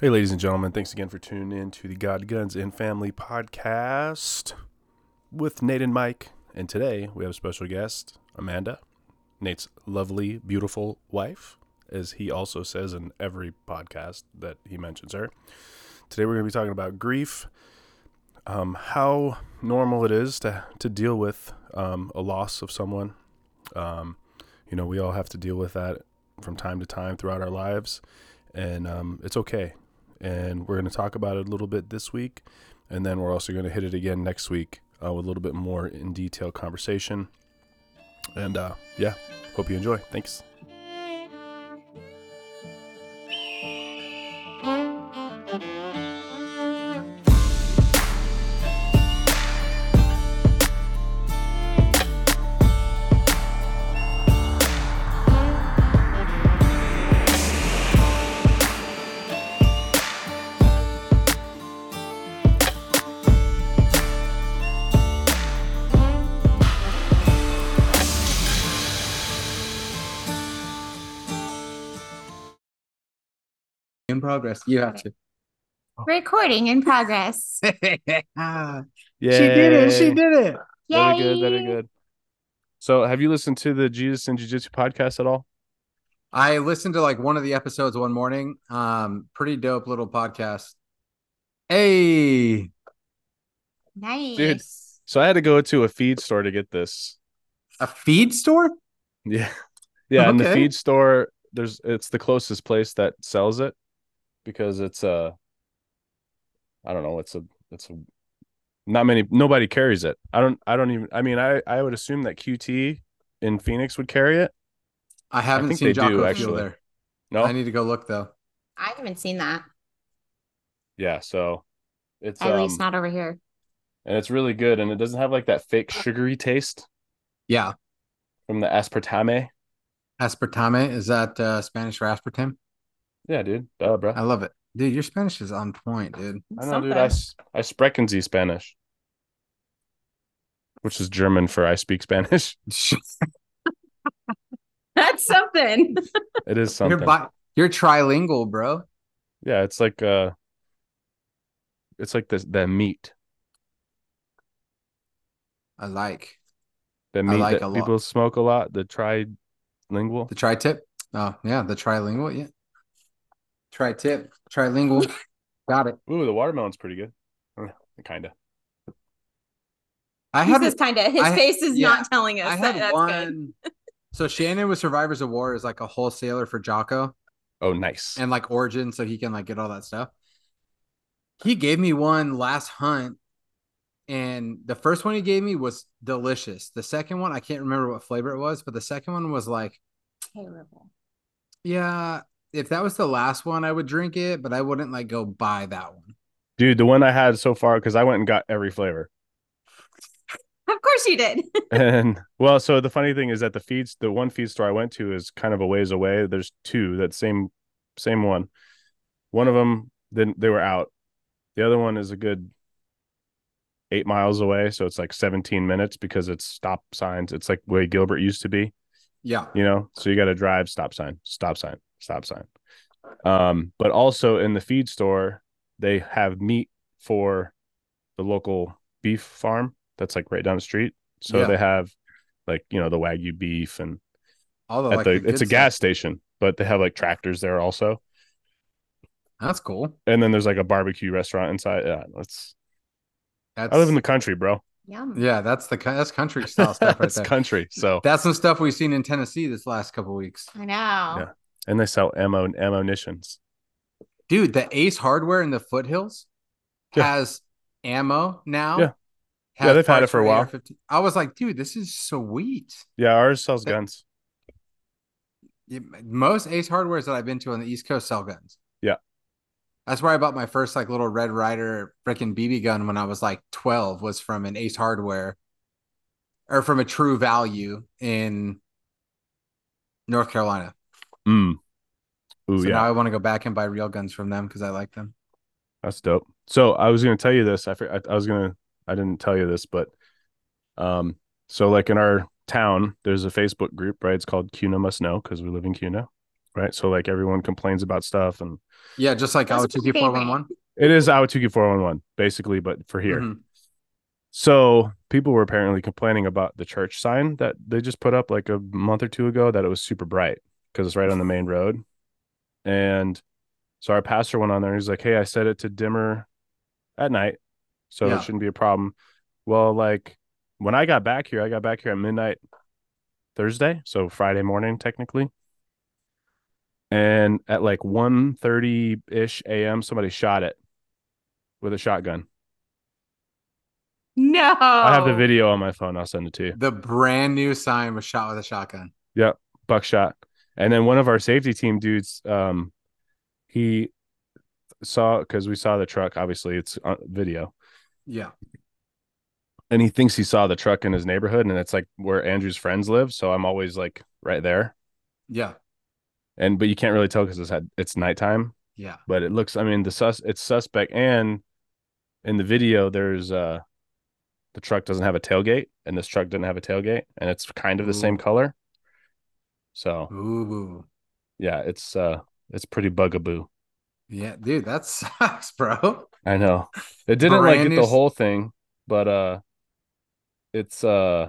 Hey, ladies and gentlemen, thanks again for tuning in to the God, Guns, and Family podcast with Nate and Mike. And today we have a special guest, Amanda, Nate's lovely, beautiful wife, as he also says in every podcast that he mentions her. Today we're going to be talking about grief, um, how normal it is to, to deal with um, a loss of someone. Um, you know, we all have to deal with that from time to time throughout our lives, and um, it's okay and we're going to talk about it a little bit this week, and then we're also going to hit it again next week uh, with a little bit more in detail conversation. And uh, yeah, hope you enjoy. Thanks. In progress. You have to. Recording in progress. Ah, Yeah, She did it. She did it. Yay. Very good. Very good. So, have you listened to the Jesus and Jiu Jitsu podcast at all? I listened to like one of the episodes one morning. Um, pretty dope little podcast. Hey, Nice. dude. So, I had to go to a feed store to get this. a feed store? Yeah, yeah. And the feed store, there's it's the closest place that sells it because it's a I don't know. It's a it's a not many nobody carries it. I don't I don't even. I mean, I I would assume that QT in Phoenix would carry it. I haven't think seen they do, Jocko Fuel actually. there. No, I need to go look though. I haven't seen that. yeah. So it's At um, least not over here. and it's really good, and it doesn't have like that fake sugary taste Yeah, from the aspartame. aspartame is that uh, Spanish for aspartame? Yeah, dude. Duh, bro. I love it, dude. Your Spanish is on point, dude. I know, dude. I, s- I sprechen Sie Spanish, which is German for I speak Spanish. That's something. It is You're something. bi- you're trilingual, bro. yeah, it's like uh, it's like this the meat, I like the meat like that a lot. people smoke a lot. The trilingual. the tri-tip. Oh yeah, the trilingual. Yeah, tri-tip, trilingual. Got it. Ooh, the watermelon's pretty good. Uh, kind of. I He had says kind of. His I- face is yeah, not telling us I that had that's one. good. So Shannon with Survivors of War is like a wholesaler for Jocko Oh, nice. and like Origin, so he can like get all that stuff. He gave me one last hunt, and the first one he gave me was delicious. The second one, I can't remember what flavor it was, but the second one was like, Terrible. yeah, if that was the last one, I would drink it, but I wouldn't like go buy that one. Dude, the one I had so far because I went and got every flavor. Of course you did. And well, so the funny thing is that the feeds, the one feed store I went to is kind of a ways away. There's two that same same one. One of them then they were out. The other one is a good eight miles away, so it's like 17 minutes because it's stop signs. It's like way Gilbert used to be, Yeah, you know. So you got to drive stop sign, stop sign, stop sign. Um, but also in the feed store, they have meat for the local beef farm that's like right down the street. So Yeah. they have like you know the wagyu beef and all the like the, the it's a good gas station, but they have like tractors there also. That's cool. And then there's like a barbecue restaurant inside. Yeah, that's That's I live in the country, bro. Yum. yeah, that's the ki- that's country style stuff right that's there. country. So That's some stuff we've seen in Tennessee this last couple weeks. I know. Yeah. And they sell ammo and ammunitions. Dude, the Ace Hardware in the foothills Yeah. has ammo now. Yeah. Yeah, they've had it for a while. AR-15. I was like, dude, this is sweet. Yeah, ours sells guns. Most Ace Hardwares that I've been to on the East Coast sell guns. Yeah. That's where I bought my first like little Red Ryder freaking BB gun when I was like 12 was from an Ace Hardware or from a True Value in North Carolina. Mm. Ooh, so yeah, now I want to go back and buy real guns from them because I like them. that's dope. So I was gonna tell you this. I I, I was gonna I didn't tell you this, but um, so like in our town, there's a Facebook group, right? It's called Kuna Must Know because we live in Kuna. right? So like everyone complains about stuff, and Yeah, just like Those are my Ahwatukee four one one. it is Ahwatukee four one one basically, but for here. Mm-hmm. So people were apparently complaining about the church sign that they just put up like a month or two ago that it was super bright because it's right on the main road. And so our pastor went on there and he's like, Hey, I set it to dimmer at night. So Yeah. it shouldn't be a problem. Well, like when I got back here, I got back here at midnight Thursday, so Friday morning technically. And at like 1 ish AM, somebody shot it with a shotgun. No. I have the video on my phone. I'll send it to you. The brand new sign was shot with a shotgun. Yep. Buckshot. And then one of our safety team dudes, um, he saw because we saw the truck. Obviously, it's on video, Yeah. and he thinks he saw the truck in his neighborhood, and it's like where Andrew's friends live. So I'm always like right there, Yeah. and but you can't really tell because it's had it's nighttime. Yeah. But it looks, I mean, the sus it's suspect, and in the video, there's uh, the truck doesn't have a tailgate, and this truck didn't have a tailgate, and it's kind of the same color. So Ooh. yeah, it's uh, it's pretty bugaboo. Yeah, dude, that sucks, bro. I know. It didn't like Brand get new the whole thing, but uh it's uh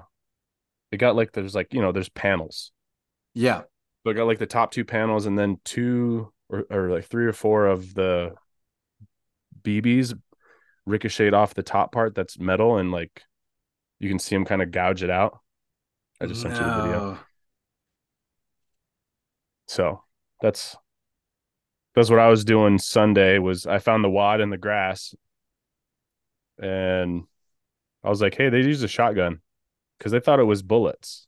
it got like there's like, you know, there's panels. Yeah. So it got like the top two panels and then two or, or like three or four of the BBs ricocheted off the top part that's metal and like you can see them kind of gouge it out. I just sent you the video. No. So that's that's what I was doing Sunday was I found the wad in the grass and I was like, hey, they used a shotgun because they thought it was bullets.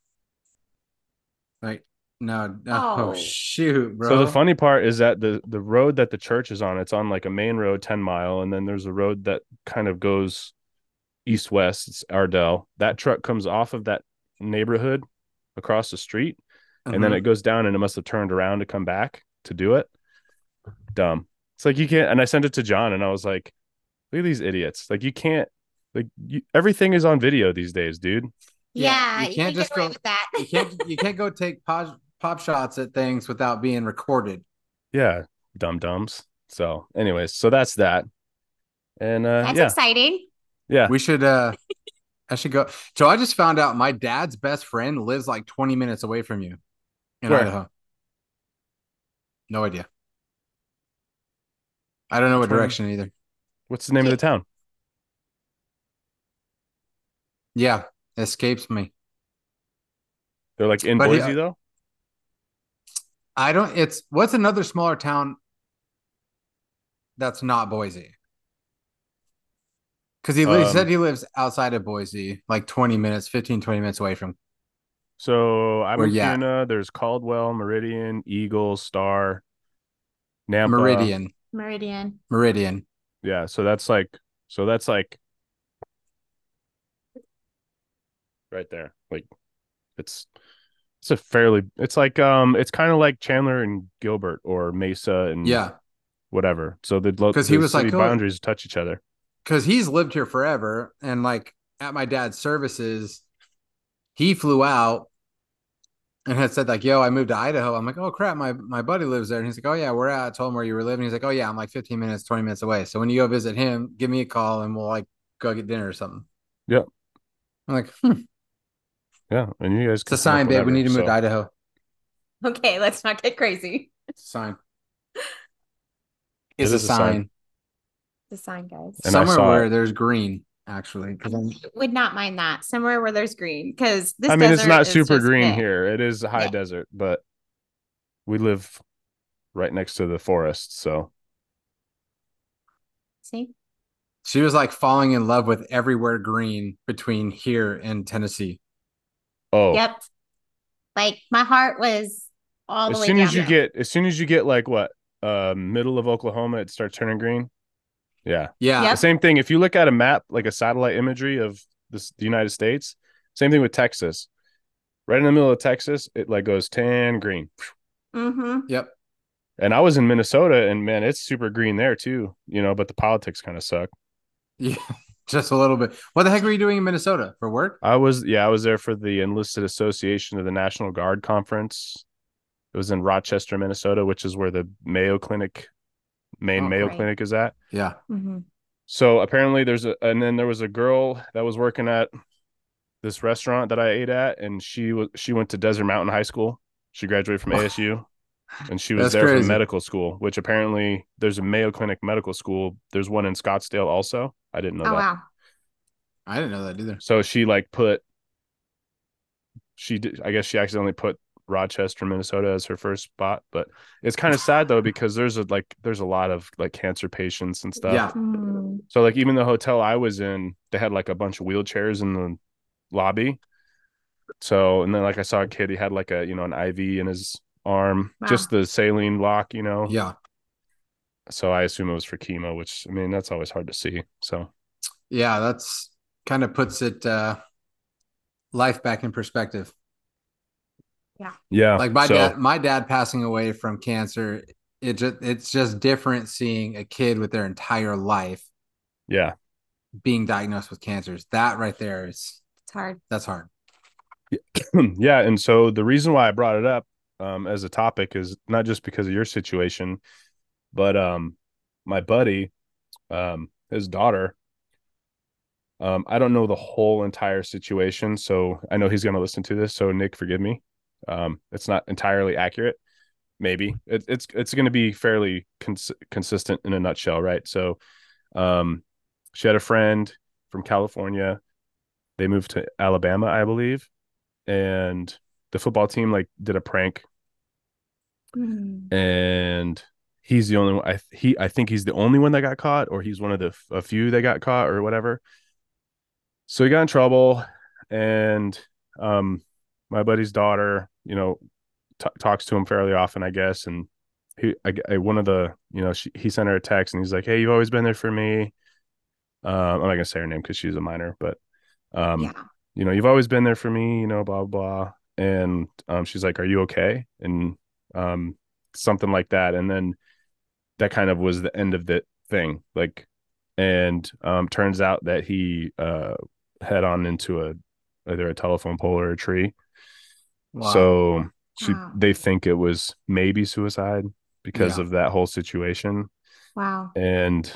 Like, no, no. Oh, Oh. shoot, bro. So the funny part is that the the road that the church is on, it's on like a main road, 10 mile, and then there's a road that kind of goes east west. It's Ardell. That truck comes off of that neighborhood across the street, and then Mhm. it goes down and it must have turned around to come back to do it. Dumb. It's like you can't. And I sent it to John, and I was like, "Look at these idiots! Like you can't. Like you, everything is on video these days, dude. Yeah, you you can't can't just get go- with that. you can't you can't go take pop, pop shots at things without being recorded. Yeah, dumb dumbs. So, anyways, so that's that. And uh, That's yeah, exciting. yeah. We should uh I should go. So I just found out my dad's best friend lives like 20 minutes away from you in Where? Idaho. No idea. I don't know what direction either. What's the name of the town? Yeah, escapes me. They're like in But he- Boise though. I don't it's what's another smaller town that's not Boise? Cuz he, li- Um, said he lives outside of Boise, like 20 minutes, 15 20 minutes away from. So I'm Where in you. There's Caldwell, Meridian, Eagle, Star, Nampa. Meridian. Meridian. Meridian. Yeah, so that's like so that's like right there. Like it's it's a fairly it's like um it's kind of like Chandler and Gilbert or Mesa and Yeah. whatever. So the lo- 'Cause he the was like, city "Oh." boundaries touch each other. because he's lived here forever and like at my dad's services he flew out and had said like yo i moved to idaho i'm like oh crap my my buddy lives there and he's like oh yeah we're at I told him where you were living he's like oh yeah i'm like 15 minutes 20 minutes away so when you go visit him give me a call and we'll like go get dinner or something Yep. i'm like hmm, Yeah, and you guys it's a sign babe we need to move to idaho Okay, let's not get crazy. it's a sign It a is a sign. sign The sign, guys. And somewhere where it. there's green actually 'cause I'm- Would not mind that somewhere where there's green because this. I mean, it's not super green meh. here. It is a high Yeah. desert, but we live right next to the forest, so See, she was like falling in love with everywhere green between here and tennessee oh, yep. Like my heart was all the as way soon down as you there. get as soon as you get like what uh middle of oklahoma it starts turning green yeah yeah Yep. the same thing if you look at a map like a satellite imagery of this the united states same thing with texas right in the middle of texas it like goes tan green Mm-hmm. yep and i was in minnesota and man it's super green there too you know but the politics kind of suck Yeah, just a little bit. What the heck were you doing in Minnesota for work? i was yeah i was there for the enlisted association of the national guard conference It was in Rochester, Minnesota, which is where the Mayo Clinic, main Oh, Mayo great. Clinic is at. Yeah. hmm So apparently there's a and then there was a girl that was working at this restaurant that I ate at, and she was she went to Desert Mountain High School. She graduated from ASU, and she was That's there crazy. for medical school. Which apparently there's a Mayo Clinic medical school. There's one in Scottsdale also. I didn't know Oh that. wow. I didn't know that either. So she like put she did I guess she accidentally put Rochester, Minnesota as her first spot. But it's kind of sad though because there's a like there's a lot of like cancer patients and stuff. Yeah. Mm. So like even the hotel I was in, they had like a bunch of wheelchairs in the lobby. So and then like I saw a kid, he had like a you know an IV in his arm, Wow. just the saline lock, you know. Yeah. So I assume it was for chemo, which I mean that's always hard to see. So Yeah. That's kind of puts it uh life back in perspective. Yeah, Yeah. Like my so, dad my dad passing away from cancer, it just it's just different seeing a kid with their entire life Yeah, being diagnosed with cancers. That right there is It's hard. that's hard. yeah, and so the reason why I brought it up um, as a topic is not just because of your situation, but um, my buddy, um, his daughter. Um, I don't know the whole entire situation, so I know he's going to listen to this. So Nick, forgive me. Um, it's not entirely accurate. Maybe it, it's it's going to be fairly cons- consistent in a nutshell, right? So, um, she had a friend from California. They moved to Alabama, I believe, and the football team like did a prank Mm. and he's the only one I he I think he's the only one that got caught or he's one of the f- a few that got caught or whatever. So he got in trouble and um my buddy's daughter, you know, t- talks to him fairly often, I guess, and he I, I one of the, you know, she, he sent her a text and he's like, "Hey, you've always been there for me." Um I'm not going to say her name cuz she's a minor, but um yeah. you know, you've always been there for me, you know, blah blah. And um, she's like, "Are you okay?" And um, something like that. And then that kind of was the end of the thing. Like, and um, turns out that he uh head on into a either a telephone pole or a tree. Wow. So she Wow. they think it was maybe suicide because Yeah. of that whole situation Wow. and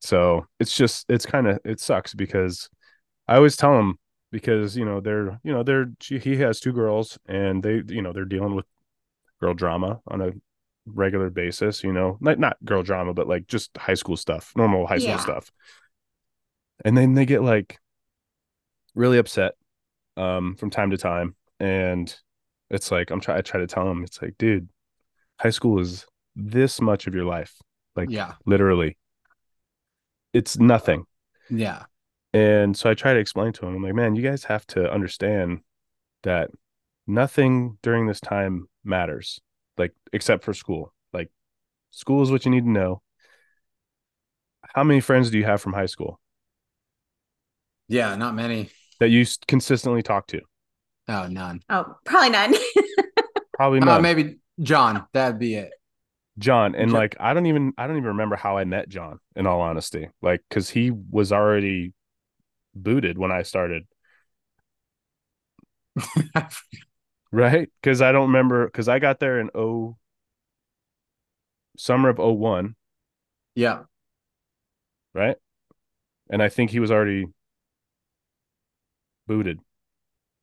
so it's just it's kind of it sucks because i always tell them because you know they're you know they're she, he has two girls and they you know they're dealing with girl drama on a regular basis you know like not girl drama but like just high school stuff normal high school Yeah. stuff and then they get like really upset um from time to time and it's like i'm trying i try to tell him. it's like dude high school is this much of your life like yeah. literally it's nothing Yeah. and so i try to explain to him i'm like man you guys have to understand that nothing during this time matters like except for school like school is what you need to know how many friends do you have from high school Yeah. Not many. that you consistently talk to Oh, none. Oh, probably none. probably Uh, maybe John. That'd be it. john and Jo- like i don't even i don't even remember how i met john in all honesty like because he was already booted when i started right because i don't remember because i got there in oh summer of 01 yeah. right and i think he was already booted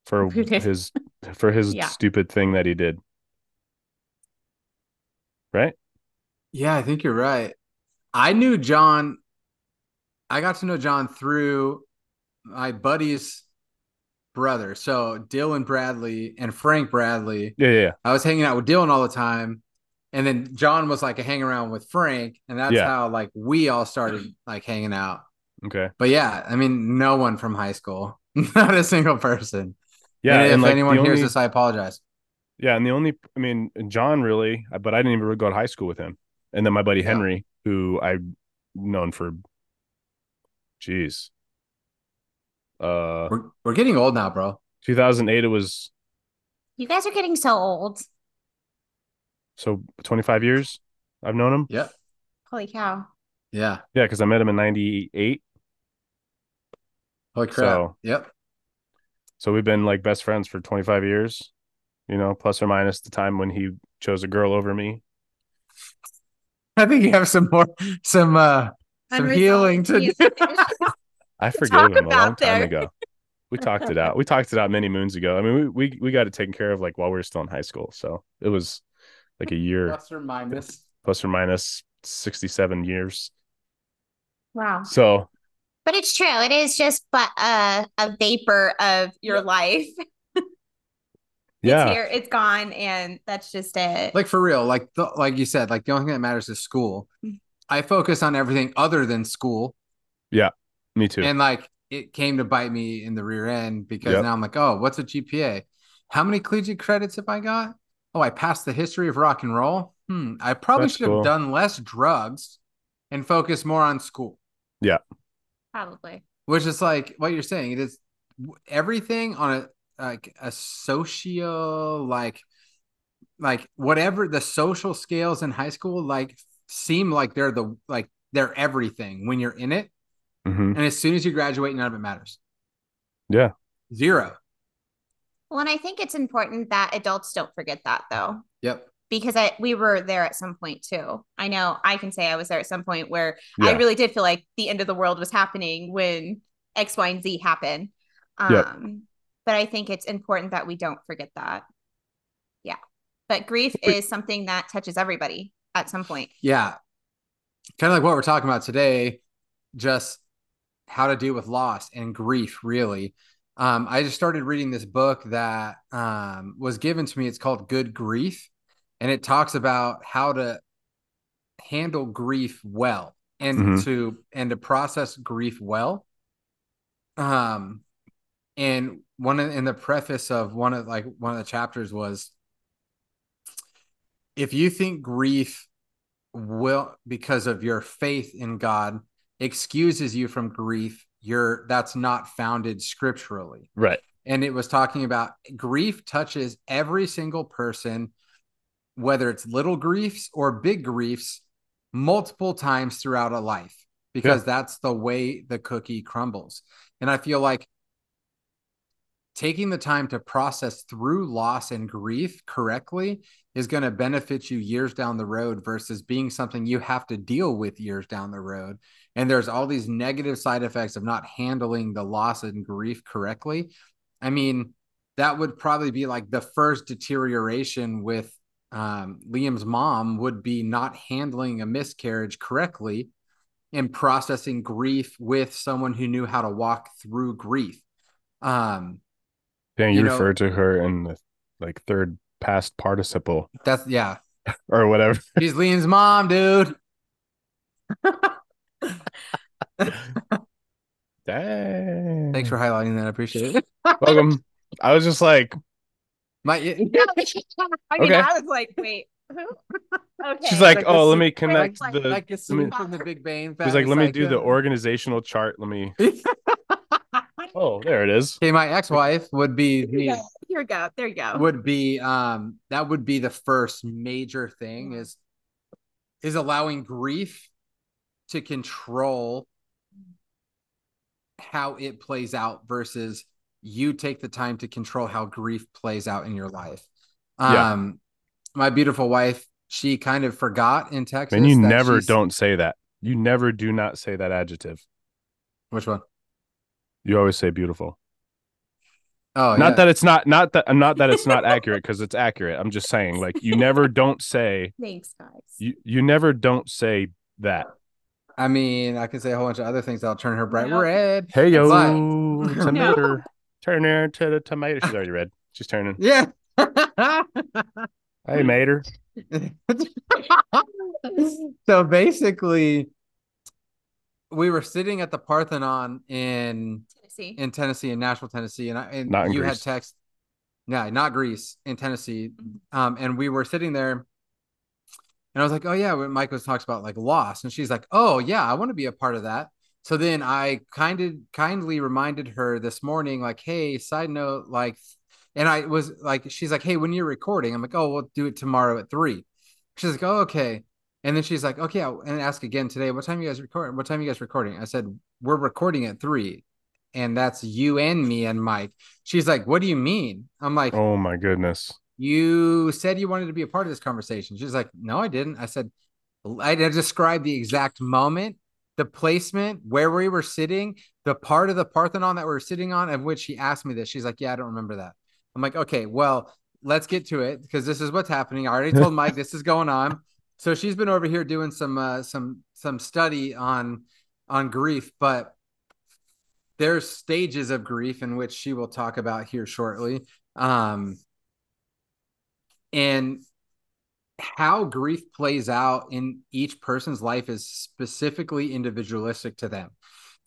for his for his Yeah. stupid thing that he did right Yeah. I think you're right. I knew John. I got to know John through my buddy's brother. So Dylan Bradley and Frank Bradley. yeah yeah, yeah. I was hanging out with Dylan all the time. And then John was like hanging around with Frank. And that's Yeah. how like we all started like hanging out. okay But yeah, I mean, no one from high school, not a single person. Yeah and if like, anyone hears only- this, I apologize. Yeah, and the only I mean John really, but I didn't even go to high school with him. And then my buddy Yeah. Henry, who I've known for geez. Uh We're, we're getting old now, bro. 2008 it was you guys are getting so old. so 25 years I've known him. Yep. Holy cow. Yeah. Yeah, cuz I met him in 98. Holy crap. So- yep. So we've been like best friends for 25 years. You know, plus or minus the time when he chose a girl over me. I think you have some more some uh some healing to do. I talk forgave him a long about time ago. We talked it out. We talked it out many moons ago. I mean, we we, we got it taken care of like while we were still in high school. So it was like a year Plus or plus or minus 67 years. wow. So But it's true. It is just but a a vapor of your life. yeah. It's here, it's gone, and that's just it. Like for real, like the, like you said, like the only thing that matters is school. Mm. I focus on everything other than school. Yeah, me too. And like it came to bite me in the rear end because Yep. now I'm like, oh, what's a GPA? How many collegiate credits have I got? Oh, I passed the history of rock and roll. Hmm. I probably That's should cool. have done less drugs and focus more on school. Probably. Which is like what you're saying. It is everything on a like a social like like whatever the social scales in high school like seem like they're the like they're everything when you're in it. Mhm. And as soon as you graduate, none of it matters. Yeah. Zero. Well, and I think it's important that adults don't forget that though. Yep. Because I we were there at some point too. I know I can say I was there at some point where Yeah. I really did feel like the end of the world was happening when X, Y, and Z happened. Um, Yep. but I think it's important that we don't forget that. Yeah. But grief is something that touches everybody at some point. Yeah. Kind of like what we're talking about today, just how to deal with loss and grief, really. Um, I just started reading this book that um, was given to me. It's called Good Grief, and it talks about how to handle grief well and Mhm. to and to process grief well. Um, and one of, in the preface of one of like one of the chapters was if you think grief will because of your faith in God excuses you from grief, you're that's not founded scripturally. Right. And it was talking about grief touches every single person, whether it's little griefs or big griefs, multiple times throughout a life, because that's the way the cookie crumbles. And I feel like taking the time to process through loss and grief correctly is going to benefit you years down the road versus being something you have to deal with years down the road. And there's all these negative side effects of not handling the loss and grief correctly. I mean, that would probably be like the first deterioration with um, Liam's mom would be not handling a miscarriage correctly and processing grief with someone who knew how to walk through grief. Um, Dang, you, You know- referred to her in the like third past participle that's yeah. or whatever. She's Liam's mom, dude. Dang. Thanks for highlighting that. I appreciate it. welcome. I was just like, My I mean, Okay. I was like, wait, who? okay. she's like, Like oh, let me connect like- the. like a let me- from the Big Bang. He's like, let me do the organizational chart. Let me. Oh, there it is. Okay, my ex-wife would be Here we the go. Here we go. There you go. would be um that would be the first major thing is is allowing grief to control how it plays out versus you take the time to control how grief plays out in your life. Yeah. Um my beautiful wife, she kind of forgot in Texas. And you that never don't say that. You never do not say that adjective. Which one? You always say beautiful. Oh, not yeah. that it's not not that I'm not that it's not accurate because it's accurate. I'm just saying like you never don't say Thanks, guys. you you never don't say that. I mean, I can say a whole bunch of other things that'll turn her bright No. red. Hey yo, But- tomato, turn her to the tomato. She's already red. She's turning. Yeah. Hey, mater. so basically, we were sitting at the Parthenon in Tennessee. in Tennessee, in Nashville, Tennessee, and I and Not in you had Greece. text, yeah, not Greece, in Tennessee, um, and we were sitting there, and I was like, oh yeah, when Mike was talks about like loss, and she's like, oh yeah, I want to be a part of that. So then I kind of kindly reminded her this morning, like, hey, side note, like, and I was like, she's like, hey, when you're recording, I'm like, oh, we'll do it tomorrow at three. She's like, oh, okay. And then she's like, okay, I'll, and ask again today, what time you guys recording? What time you guys recording? I said, we're recording at three. And that's you and me and Mike. She's like, what do you mean? I'm like, Oh my goodness. you said you wanted to be a part of this conversation. She's like, no, I didn't. I said, I described the exact moment, the placement, where we were sitting, the part of the Parthenon that we were sitting on, of which she asked me this. She's like, yeah, I don't remember that. I'm like, okay, well, let's get to it because this is what's happening. I already told Mike this is going on. So she's been over here doing some uh, some some study on on grief, but there's stages of grief in which she will talk about here shortly. Um, and how grief plays out in each person's life is specifically individualistic to them.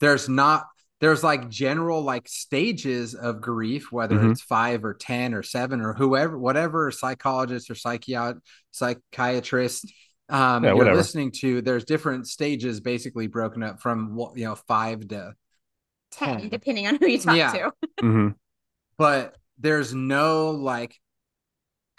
There's not there's like general like stages of grief, whether mm-hmm. it's five or ten or seven or whoever, whatever psychologist or psychiat- psychiatrist um, yeah, you're listening to. There's different stages, basically broken up from you know five to 10, 10. depending on who you talk yeah. to. mm-hmm. But there's no like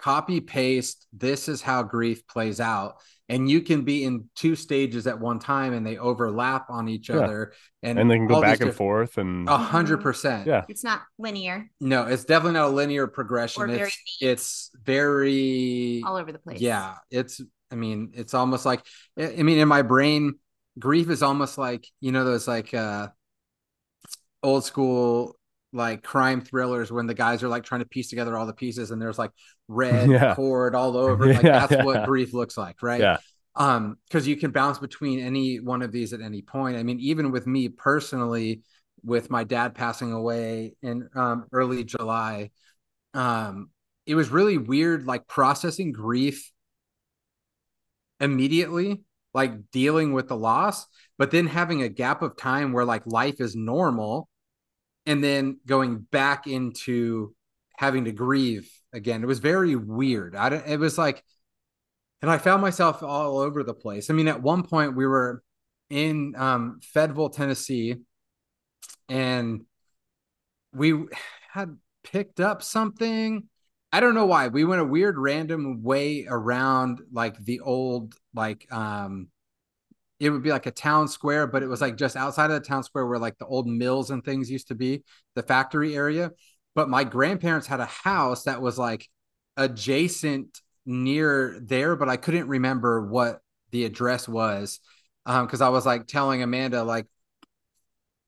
copy paste this is how grief plays out. And you can be in two stages at one time and they overlap on each yeah. other. And, and they can go back and forth and a hundred percent. Yeah. It's not linear. No it's definitely not a linear progression. Or it's it's very all over the place. Yeah it's i mean it's almost like i mean in my brain grief is almost like you know those like uh old school like crime thrillers when the guys are like trying to piece together all the pieces and there's like red yeah. cord all over like yeah, that's yeah. what grief looks like right yeah um because you can bounce between any one of these at any point i mean even with me personally with my dad passing away in um, early july um it was really weird like processing grief immediately like dealing with the loss but then having a gap of time where like life is normal and then going back into having to grieve again. It was very weird. I don't, it was like, and I found myself all over the place. I mean, at one point we were in um, Fayetteville, Tennessee, and we had picked up something. I don't know why. We went a weird random way around like the old like um it would be like a town square, but it was like just outside of the town square where like the old mills and things used to be, the factory area. But my grandparents had a house that was like adjacent near there, but I couldn't remember what the address was. Um, because I was like telling Amanda, like,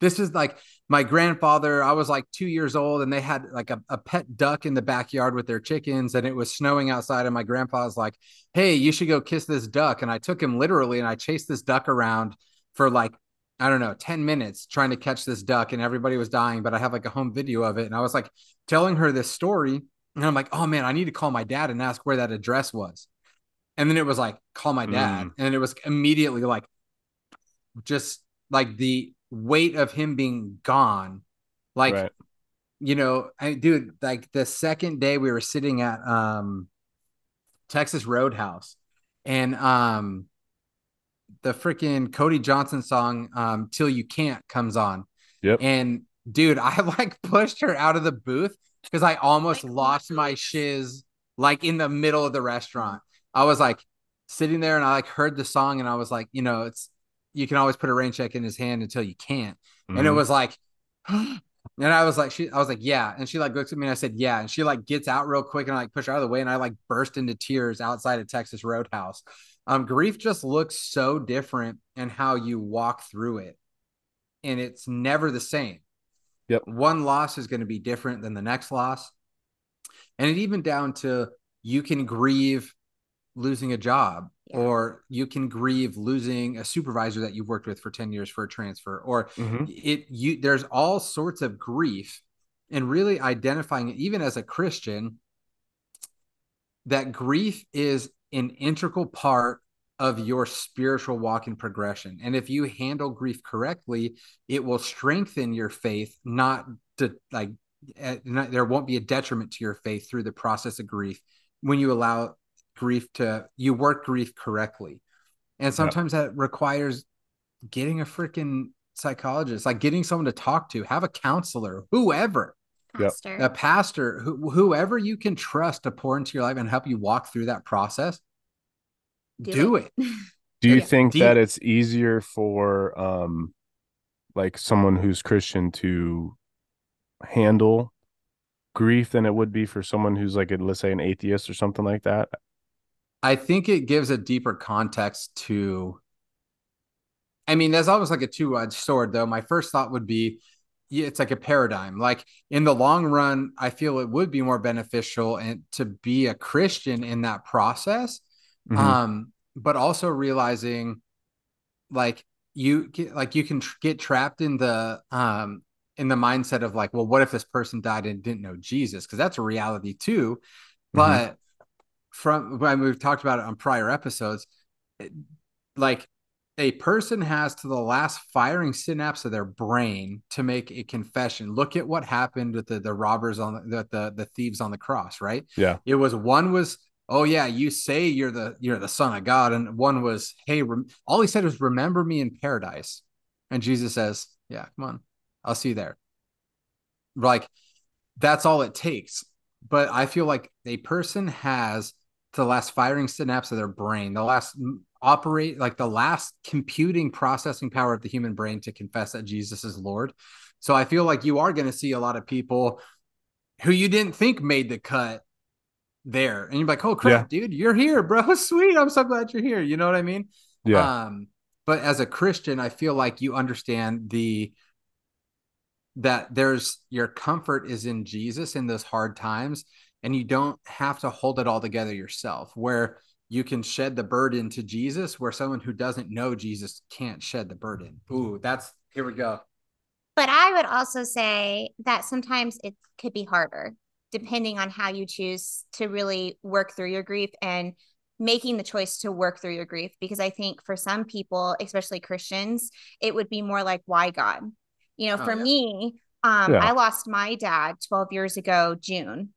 this is like my grandfather, I was like two years old and they had like a, a pet duck in the backyard with their chickens and it was snowing outside. And my grandpa was like, Hey, you should go kiss this duck. And I took him literally and I chased this duck around for like, I don't know, 10 minutes trying to catch this duck and everybody was dying. But I have like a home video of it. And I was like telling her this story. And I'm like, oh man, I need to call my dad and ask where that address was. And then it was like, call my dad. Mm. And it was immediately like, just like the weight of him being gone. Like, right. you know, I dude, like the second day we were sitting at um Texas Roadhouse and um the freaking Cody Johnson song um Till You Can't comes on. Yep. And dude, I like pushed her out of the booth because I almost like, lost my shiz like in the middle of the restaurant. I was like sitting there and I like heard the song and I was like, you know, it's you can always put a rain check in his hand until you can't. Mm-hmm. And it mm-hmm. was like, and I was like, she, I was like, yeah. And she like looks at me and I said, yeah. And she like gets out real quick and I like push her out of the way and I like burst into tears outside of Texas Roadhouse. Um, grief just looks so different and how you walk through it. And it's never the same. Yep. One loss is going to be different than the next loss. And it even down to you can grieve losing a job yeah. or you can grieve losing a supervisor that you've worked with for 10 years for a transfer or mm-hmm. it you there's all sorts of grief and really identifying it even as a christian that grief is an integral part of your spiritual walk and progression and if you handle grief correctly it will strengthen your faith not to like eh, not, there won't be a detriment to your faith through the process of grief when you allow grief to you work grief correctly and sometimes that requires getting a freaking psychologist like getting someone to talk to have a counselor whoever pastor. a pastor who, whoever you can trust to pour into your life and help you walk through that process do, do it. it. do you yeah. think do that you... it's easier for um like someone who's christian to handle grief than it would be for someone who's like a, let's say an atheist or something like that. I think it gives a deeper context to. I mean, there's always like a two-edged sword, though. My first thought would be, yeah, it's like a paradigm. Like in the long run, I feel it would be more beneficial and to be a Christian in that process. Mhm. Um, but also realizing, like you get, like you can tr- get trapped in the um in the mindset of like, well, what if this person died and didn't know Jesus? Because that's a reality too. But from when we've talked about it on prior episodes, it- like a person has to the last firing synapse of their brain to make a confession. Look at what happened with the, the robbers on the, the the thieves on the cross, right? Yeah. It was one was, oh yeah, you say you're the you're the son of God, and one was, hey, rem-, all he said was, remember me in paradise, and Jesus says, yeah, come on, I'll see you there. Like that's all it takes. But I feel like a person has the last firing synapse of their brain, the last operate like the last computing processing power of the human brain to confess that Jesus is Lord. So I feel like you are going to see a lot of people who you didn't think made the cut there. And you're like, oh crap, dude, you're here, bro. Sweet. I'm so glad you're here. You know what I mean? Yeah. Um, but as a Christian, I feel like you understand the that there's your comfort is in Jesus in those hard times, and you don't have to hold it all together yourself. Where you can shed the burden to Jesus, where someone who doesn't know Jesus can't shed the burden. Ooh, that's here we go. But I would also say that sometimes it could be harder depending on how you choose to really work through your grief and making the choice to work through your grief. Because I think for some people, especially Christians, it would be more like, why God? You know, Oh, for yeah. me, um, Yeah. I lost my dad 12 years ago, June.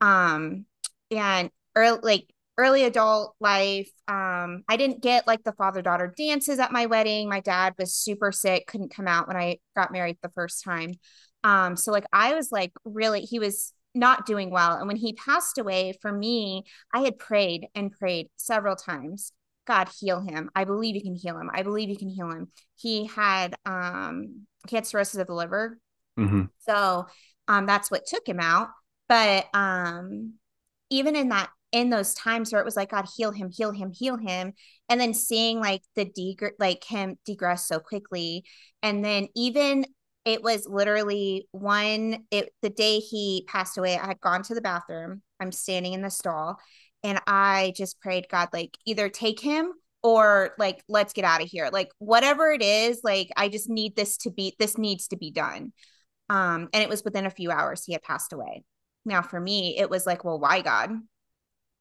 Um, and early, like early adult life, um, I didn't get like the father daughter dances at my wedding. My dad was super sick, couldn't come out when I got married the first time. Um, so like I was like really, he was not doing well. And when he passed away, for me, I had prayed and prayed several times. God heal him. I believe you can heal him. I believe you can heal him. He had um he had cirrhosis of the liver. hmm So um that's what took him out. But um even in that in those times where it was like God heal him, heal him, heal him, and then seeing like the degr like him degress so quickly, and then even it was literally one it the day he passed away. I had gone to the bathroom. I'm standing in the stall, and I just prayed God like either take him or like let's get out of here. Like whatever it is, like I just need this to be this needs to be done. Um, and it was within a few hours he had passed away. Now for me, it was like, well, why God?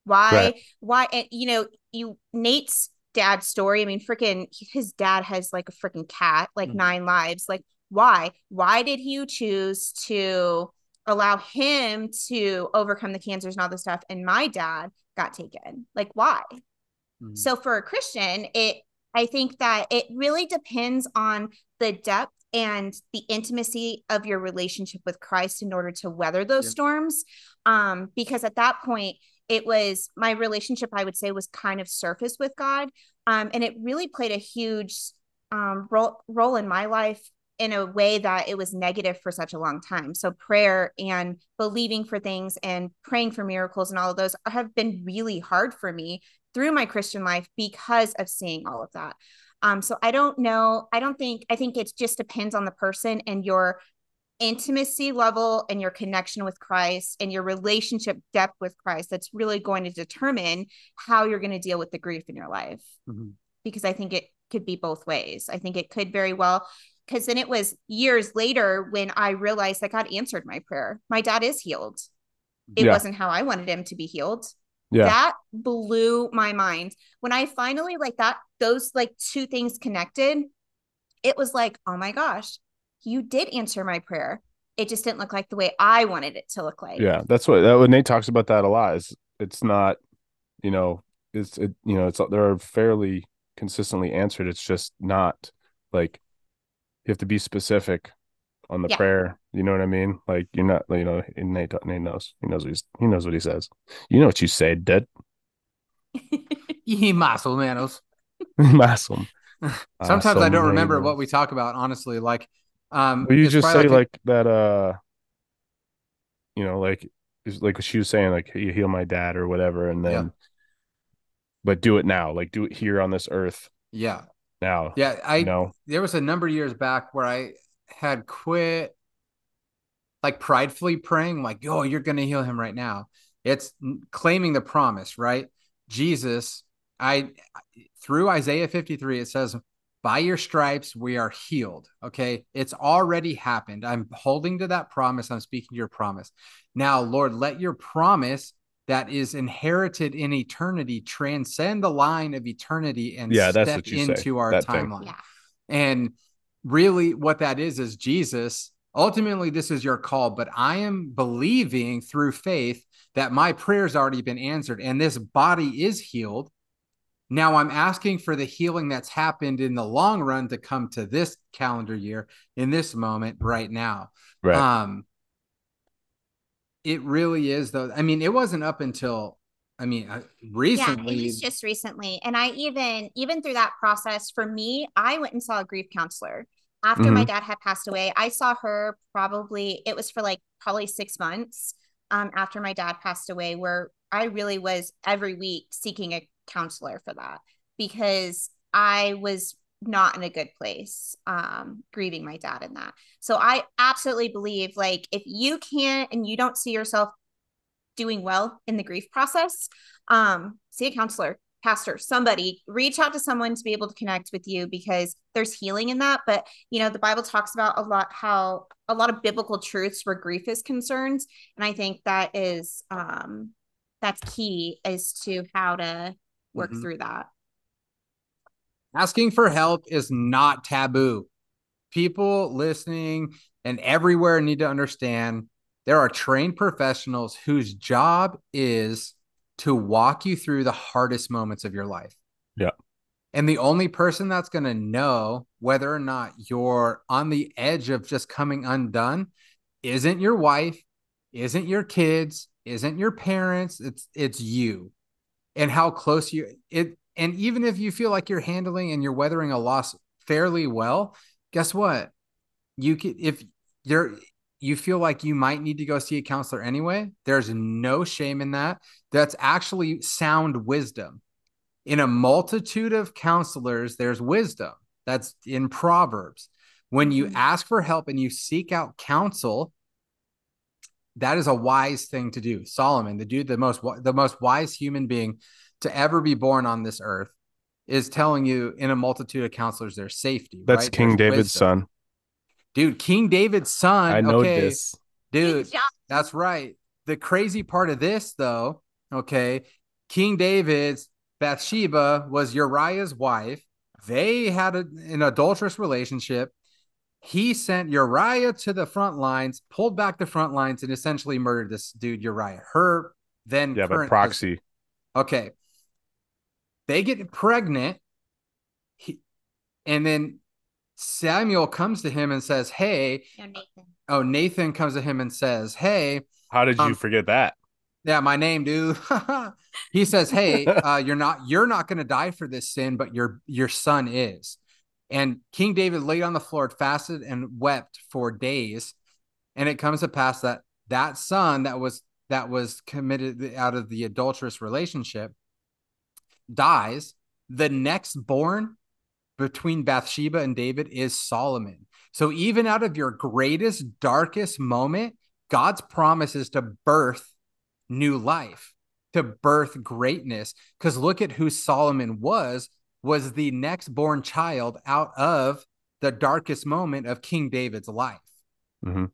Why, Right. why? And you know, you Nate's dad's story. I mean, freaking his dad has like a freaking cat, like Mhm. nine lives. Like, why? Why did you choose to allow him to overcome the cancers and all this stuff? And my dad got taken. Like, why? Mm. So for a Christian, it I think that it really depends on the depth and the intimacy of your relationship with Christ in order to weather those Yeah. storms. Um, because at that point, it was my relationship, I would say, was kind of surface with God. Um, and it really played a huge um, role, role in my life in a way that it was negative for such a long time. So prayer and believing for things and praying for miracles and all of those have been really hard for me through my Christian life because of seeing all of that. Um, so I don't know. I don't think, I think it just depends on the person and your intimacy level and your connection with Christ and your relationship depth with Christ that's really going to determine how you're going to deal with the grief in your life. Mhm. Because I think it could be both ways. I think it could very well, because then it was years later when I realized that God answered my prayer. My dad is healed. It Yeah. wasn't how I wanted him to be healed Yeah. that blew my mind when i finally like that those like two things connected it was like oh my gosh you did answer my prayer it just didn't look like the way i wanted it to look like Yeah, that's what that what Nate talks about that a lot. Is it's not, you know, it's it you know it's they're fairly consistently answered. It's just not like you have to be specific on the Yeah. prayer. You know what I mean? Like you're not, you know, and Nate Nate knows he knows what he's he knows what he says. You know what you say, dead Ye más o menos. Massum. Sometimes I don't remember Awesome, what we talk about, honestly. Like, um, Well, you just say like a- that. Uh, you know, like like she was saying, like you heal my dad or whatever, and then, Yeah. but do it now, like do it here on this earth Yeah. now. Yeah. I you know, there was a number of years back where I had quit like pridefully praying, like, oh, you're going to heal him right now. It's claiming the promise, right? Jesus, I through Isaiah 53, it says, by your stripes we are healed. Okay. It's already happened. I'm holding to that promise. I'm speaking to your promise. Now, Lord, let your promise that is inherited in eternity transcend the line of eternity and Yeah, that's step what you say, into our timeline. Yeah. And really, what that is is Jesus. Ultimately, this is your call, but I am believing through faith that my prayer's already been answered and this body is healed. Now I'm asking for the healing that's happened in the long run to come to this calendar year in this moment right now. right? Um, it really is though. I mean, it wasn't up until I mean recently. Yeah, it was just recently. And I even even through that process, for me, I went and saw a grief counselor. After my dad had passed away, I saw her probably it was for like probably six months um after my dad passed away, where I really was every week seeking a counselor for that because I was not in a good place um grieving my dad in that. So I absolutely believe like if you can't and you don't see yourself doing well in the grief process, um, see a counselor, pastor, somebody, reach out to someone to be able to connect with you because there's healing in that. But you know, the Bible talks about a lot how a lot of biblical truths where grief is concerned. And I think that is um that's key as to how to work Mhm. through that. asking for help is not taboo. People listening and everywhere need to understand there are trained professionals whose job is to walk you through the hardest moments of your life. Yeah. And the only person that's going to know whether or not you're on the edge of just coming undone isn't your wife, isn't your kids, isn't your parents, it's it's you. And how close you it and even if you feel like you're handling and you're weathering a loss fairly well, guess what? You can if you're you feel like you might need to go see a counselor anyway, there's no shame in that. That's actually sound wisdom. In a multitude of counselors, there's wisdom. That's in Proverbs. When you Mhm. ask for help and you seek out counsel, that is a wise thing to do. Solomon, the dude, the most the most wise human being to ever be born on this earth, is telling you in a multitude of counselors there's safety. That's right? King There's David's wisdom. son. Dude. King David's son. I know okay, this. dude. That's right. The crazy part of this, though, okay, King David's Bathsheba was Uriah's wife. They had a, an adulterous relationship. He sent Uriah to the front lines, pulled back the front lines, and essentially murdered this dude, Uriah. Her then Yeah, but current proxy. Okay. They get pregnant. He, and then Samuel comes to him and says, Hey, No, Nathan. oh, Nathan comes to him and says, Hey, How did you um, forget that? yeah, my name, dude. he says, Hey, uh, you're not you're not gonna die for this sin, but your your son is. And King David laid on the floor, fasted and wept for days. And it comes to pass that that son that was that was committed out of the adulterous relationship dies. The next born between Bathsheba and David is Solomon. So even out of your greatest, darkest moment, God's promise is to birth new life, to birth greatness. Because look at who Solomon was, was the next born child out of the darkest moment of King David's life. Mhm.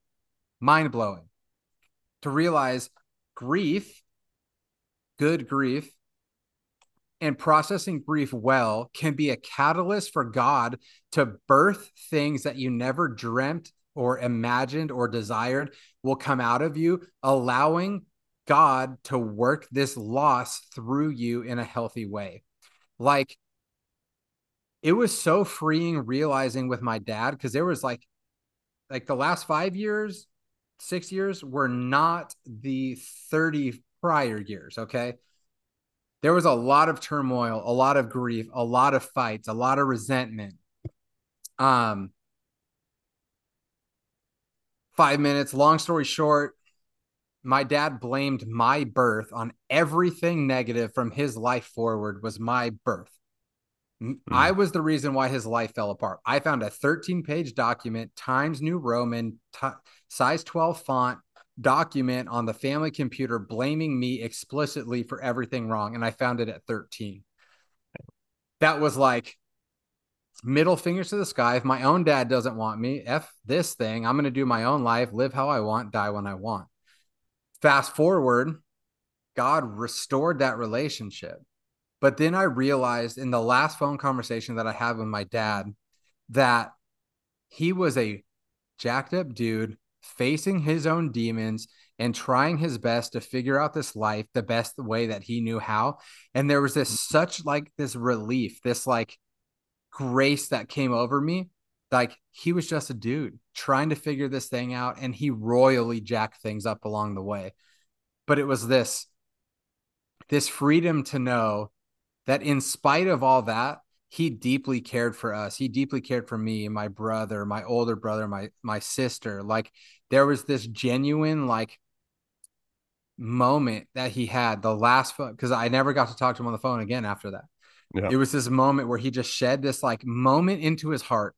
Mind blowing to realize grief, good grief, and processing grief well can be a catalyst for God to birth things that you never dreamt or imagined or desired will come out of you, allowing God to work this loss through you in a healthy way. Like, it was so freeing realizing with my dad because there was like, like the last five years, six years were not the 30 prior years. Okay there was a lot of turmoil, a lot of grief, a lot of fights, a lot of resentment. Um, five minutes, long story short, my dad blamed my birth on everything negative from his life forward was my birth. Mm. I was the reason why his life fell apart. I found a 13 page document, Times New Roman, t- size 12 font document on the family computer blaming me explicitly for everything wrong. And I found it at 13. That was like middle fingers to the sky. If my own dad doesn't want me, F this thing, I'm going to do my own life, live how I want, die when I want. Fast forward, God restored that relationship. But then I realized in the last phone conversation that I had with my dad that he was a jacked up dude facing his own demons and trying his best to figure out this life the best way that he knew how. And there was this mm-hmm. such like this relief, this like grace that came over me. Like he was just a dude trying to figure this thing out and he royally jacked things up along the way. But it was this this freedom to know that in spite of all that, he deeply cared for us. He deeply cared for me, my brother, my older brother, my my sister. Like there was this genuine like moment that he had the last phone because I never got to talk to him on the phone again after that. Yeah. It was this moment where he just shed this like moment into his heart.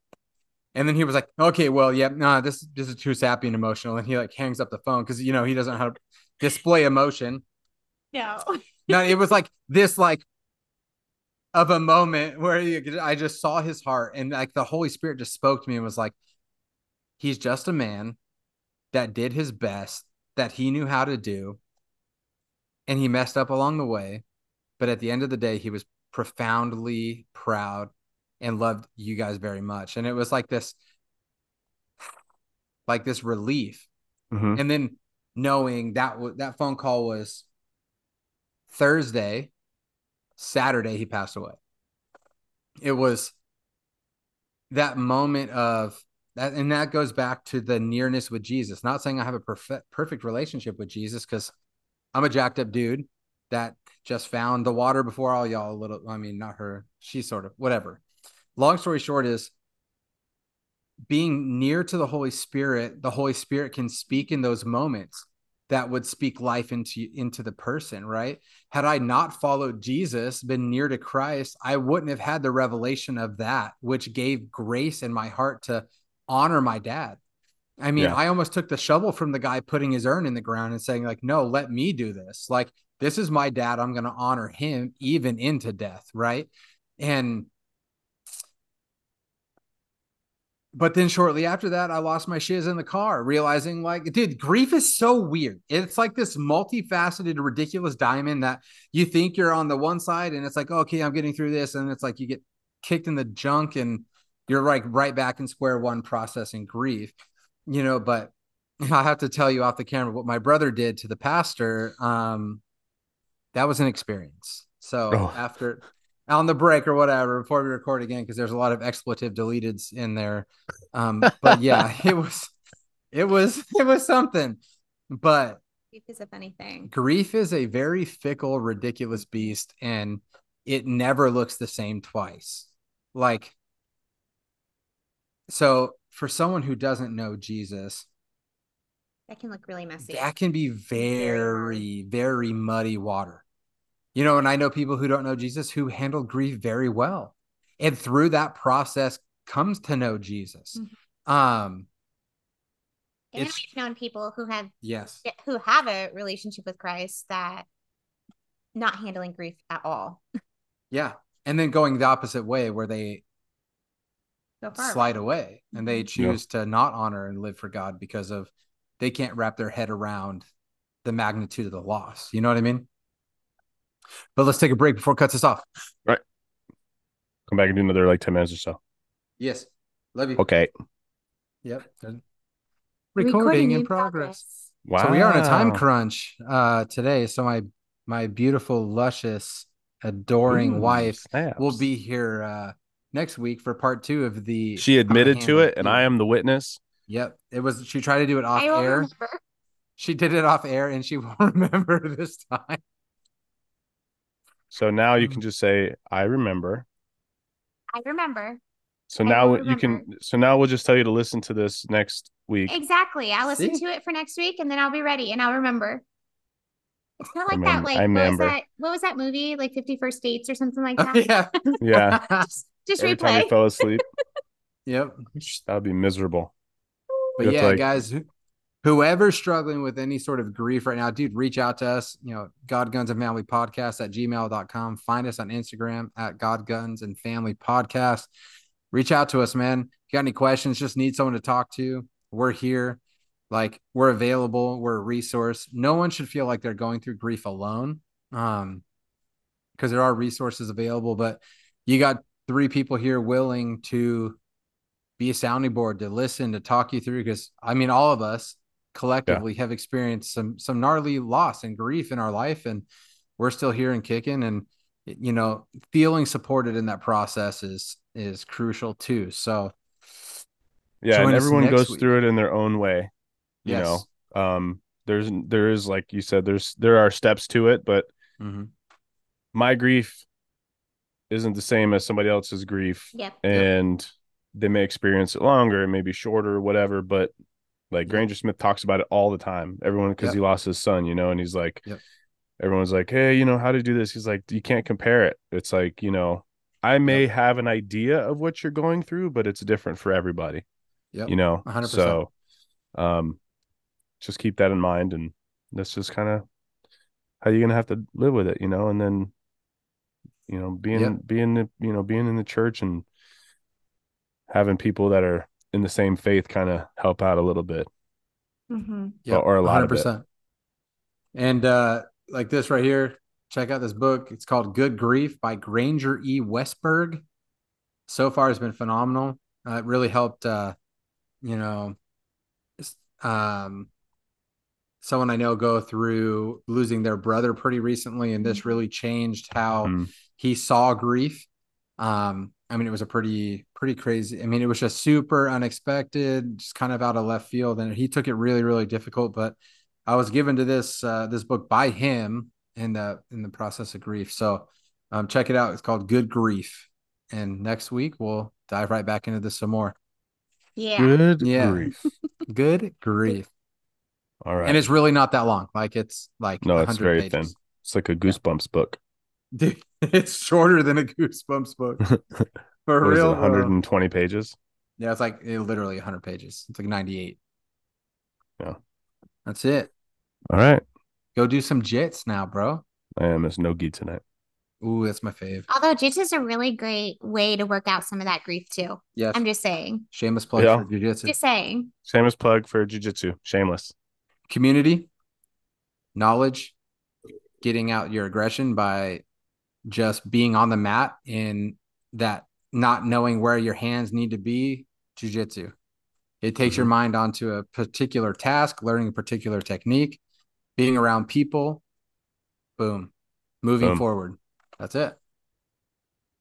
And then he was like, okay, well, yeah, nah, this this is too sappy and emotional. And he like hangs up the phone because you know he doesn't know how to display emotion. No. no, it was like this like of a moment where you, I just saw his heart and like the Holy Spirit just spoke to me and was like, he's just a man that did his best that he knew how to do. And he messed up along the way. But at the end of the day, he was profoundly proud and loved you guys very much. And it was like this, like this relief. Mm-hmm. And then knowing that w- that phone call was Thursday Saturday, he passed away. It was that moment of that, and that goes back to the nearness with Jesus. Not saying I have a perfect perfect relationship with Jesus because I'm a jacked up dude that just found the water before all y'all. A little, I mean, not her. She's sort of whatever. Long story short is being near to the Holy Spirit. The Holy Spirit can speak in those moments that would speak life into into the person right had i not followed jesus been near to christ i wouldn't have had the revelation of that which gave grace in my heart to honor my dad i mean yeah. i almost took the shovel from the guy putting his urn in the ground and saying like no let me do this like this is my dad i'm going to honor him even into death right and but then shortly after that, I lost my shiz in the car, realizing like, dude, grief is so weird. It's like this multifaceted, ridiculous diamond that you think you're on the one side, and it's like, okay, I'm getting through this, and it's like you get kicked in the junk, and you're like right back in square one processing grief, you know. But I have to tell you off the camera what my brother did to the pastor. Um, that was an experience. So oh. after on the break or whatever before we record again because there's a lot of expletive deleted in there. Um, but yeah, it was it was it was something. But grief is a funny thing. Grief is a very fickle, ridiculous beast, and it never looks the same twice. Like so for someone who doesn't know Jesus, that can look really messy. That can be very, very, muddy water. You know, and I know people who don't know Jesus who handle grief very well. And through that process comes to know Jesus. Mm-hmm. Um and we've known people who have yes who have a relationship with Christ that not handling grief at all. Yeah. And then going the opposite way where they slide away and they mm-hmm. choose yeah. to not honor and live for God because of they can't wrap their head around the magnitude of the loss. You know what I mean? But let's take a break before it cuts us off. Right. Come back and do another like 10 minutes or so. Yes. Love you. Okay. Yep. Recording, Recording in, in progress. progress. Wow. So we are on a time crunch uh today. So my my beautiful, luscious, adoring Ooh, wife snaps. will be here uh next week for part two of the She admitted to it and I am the witness. Yep. It was she tried to do it off air. Remember. She did it off air and she won't remember this time. So now you can mm. just say, I remember. I remember. So I now will you can. So now we'll just tell you to listen to this next week. Exactly. I'll listen See? to it for next week and then I'll be ready and I'll remember. It's not like Remember- that, like I what was that what was that movie? Like Fifty First Dates or something like that? yeah. Yeah. Just, just Every time replay. you fell asleep, yep. that would be miserable. But You have to, yeah, like- guys, whoever's struggling with any sort of grief right now, dude, reach out to us. You know, God Guns and Family Podcast at gmail.com. Find us on Instagram at God Guns and Family Podcast. Reach out to us, man. If you got any questions, just need someone to talk to. We're here. Like, we're available. We're a resource. No one should feel like they're going through grief alone. Um, because there are resources available, but you got three people here willing to be a sounding board to listen to talk you through because i mean all of us collectively have experienced some some gnarly loss and grief in our life and we're still here and kicking and you know feeling supported in that process is is crucial too so Yeah, and everyone goes week. through it in their own way. You yes know, um, there's there is like you said, there's there are steps to it, but Mhm. my grief isn't the same as somebody else's grief, Yep. and they may experience it longer, it may be shorter, whatever. But like Granger Smith talks about it all the time. Everyone because Yep. he lost his son, you know, and he's like, Yep. everyone's like, hey, you know, how to do this? He's like, you can't compare it. It's like, you know, I may have an idea of what you're going through, but it's different for everybody Yeah. you know 100%. so um just keep that in mind and that's just kind of how you're gonna have to live with it you know and then you know being Yep. being the you know being in the church and having people that are in the same faith kind of help out a little bit hmm Yep, or a lot of it. 100%. And uh, like this right here, check out this book. It's called Good Grief by Granger E. Westberg. So far, has been phenomenal. Uh, it really helped, uh, you know, um, someone I know go through losing their brother pretty recently, and this really changed how Mm. he saw grief. Um, I mean, it was a pretty, pretty crazy. I mean, it was just super unexpected, just kind of out of left field, and he took it really, really difficult. But I was given to this uh, this book by him in the in the process of grief. So um, check it out. It's called Good Grief. And next week we'll dive right back into this some more. Yeah. good Yeah. grief Good grief. All right And it's really not that long. Like it's like No, it's very pages. thin. it's like a goosebumps book Dude, it's shorter than a Goosebumps book. For what is it real. 120 pages Yeah, it's like eh, literally 100 pages. It's like 98. Yeah. That's it. all right Go do some jits now, bro. i am as nogi tonight Ooh, that's my fave. Although jiu-jitsu is a really great way to work out some of that grief too. Yeah, I'm just saying. Shameless plug Yeah. for jujitsu. Just saying. shameless plug for jiu-jitsu shameless Community, knowledge, getting out your aggression by just being on the mat in that not knowing where your hands need to be, jujitsu. It takes your Mm-hmm. mind onto a particular task, learning a particular technique, being around people, boom, moving Boom. forward. That's it.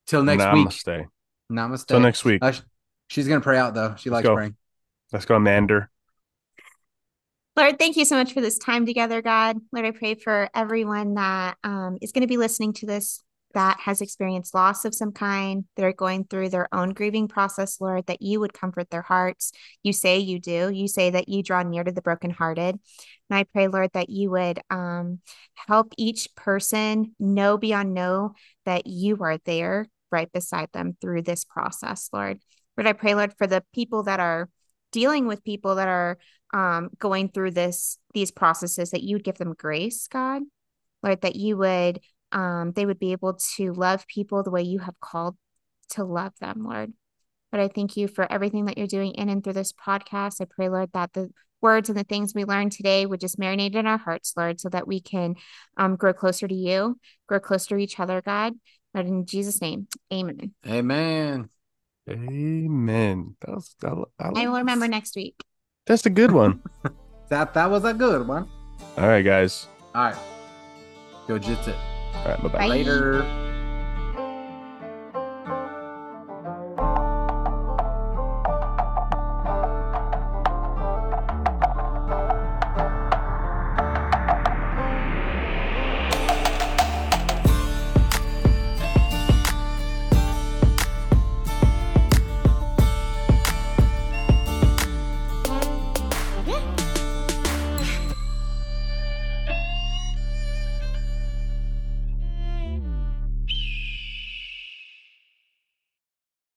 Till next week. namaste Namaste. till next week Uh, she's gonna pray out though. She Let's likes go. praying. let's go mander Lord, thank you so much for this time together, God. Lord, I pray for everyone that um, is going to be listening to this that has experienced loss of some kind, that are going through their own grieving process, Lord, that you would comfort their hearts. You say you do. You say that you draw near to the brokenhearted. And I pray, Lord, that you would um, help each person know beyond know that you are there right beside them through this process, Lord. Lord, I pray, Lord, for the people that are dealing with people that are um, going through this these processes that you would give them grace god lord that you would um, they would be able to love people the way you have called to love them lord. But i thank you for everything that you're doing in and through this podcast. I pray lord that the words and the things we learned today would just marinate in our hearts lord so that we can um, grow closer to you grow closer to each other god. Lord in jesus name amen. Amen. amen. That was I, I i will remember next week that's a good one That that was a good one. all right guys All right. Go jitsu. all right bye-bye Bye. Later.